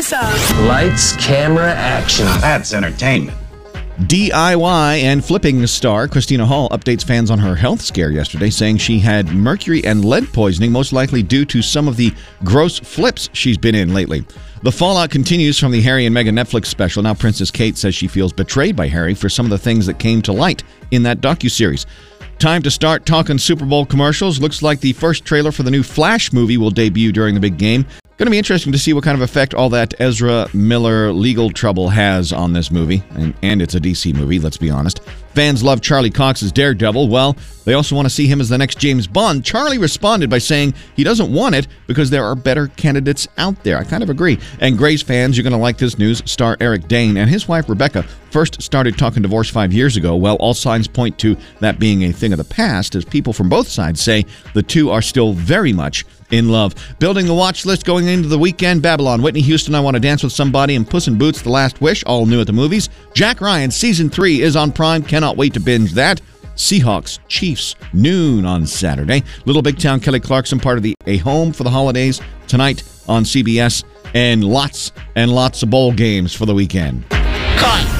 Melissa. Lights, camera, action. Now that's entertainment. DIY and flipping star Christina Hall updates fans on her health scare yesterday, saying she had mercury and lead poisoning, most likely due to some of the gross flips she's been in lately. The fallout continues from the Harry and Meghan Netflix special. Now, Princess Kate says she feels betrayed by Harry for some of the things that came to light in that docuseries. Time to start talking Super Bowl commercials. Looks like the first trailer for the new Flash movie will debut during the big game. Going to be interesting to see what kind of effect all that Ezra Miller legal trouble has on this movie. And, and it's a DC movie, let's be honest. Fans love Charlie Cox's Daredevil. Well, they also want to see him as the next James Bond. Charlie responded by saying he doesn't want it because there are better candidates out there. I kind of agree. And Grey's fans, you're going to like this news. Star Eric Dane and his wife Rebecca first started talking divorce five years ago. Well, all signs point to that being a thing of the past, as people from both sides say the two are still very much in love. Building the watch list going into the weekend Babylon, Whitney Houston, I Want to Dance with Somebody, and Puss in Boots, The Last Wish, all new at the movies. Jack Ryan, Season 3 is on Prime. Cannot wait to binge that. Seahawks, Chiefs, noon on Saturday. Little Big Town, Kelly Clarkson, part of the A Home for the Holidays, tonight on CBS. And lots and lots of bowl games for the weekend. Cut.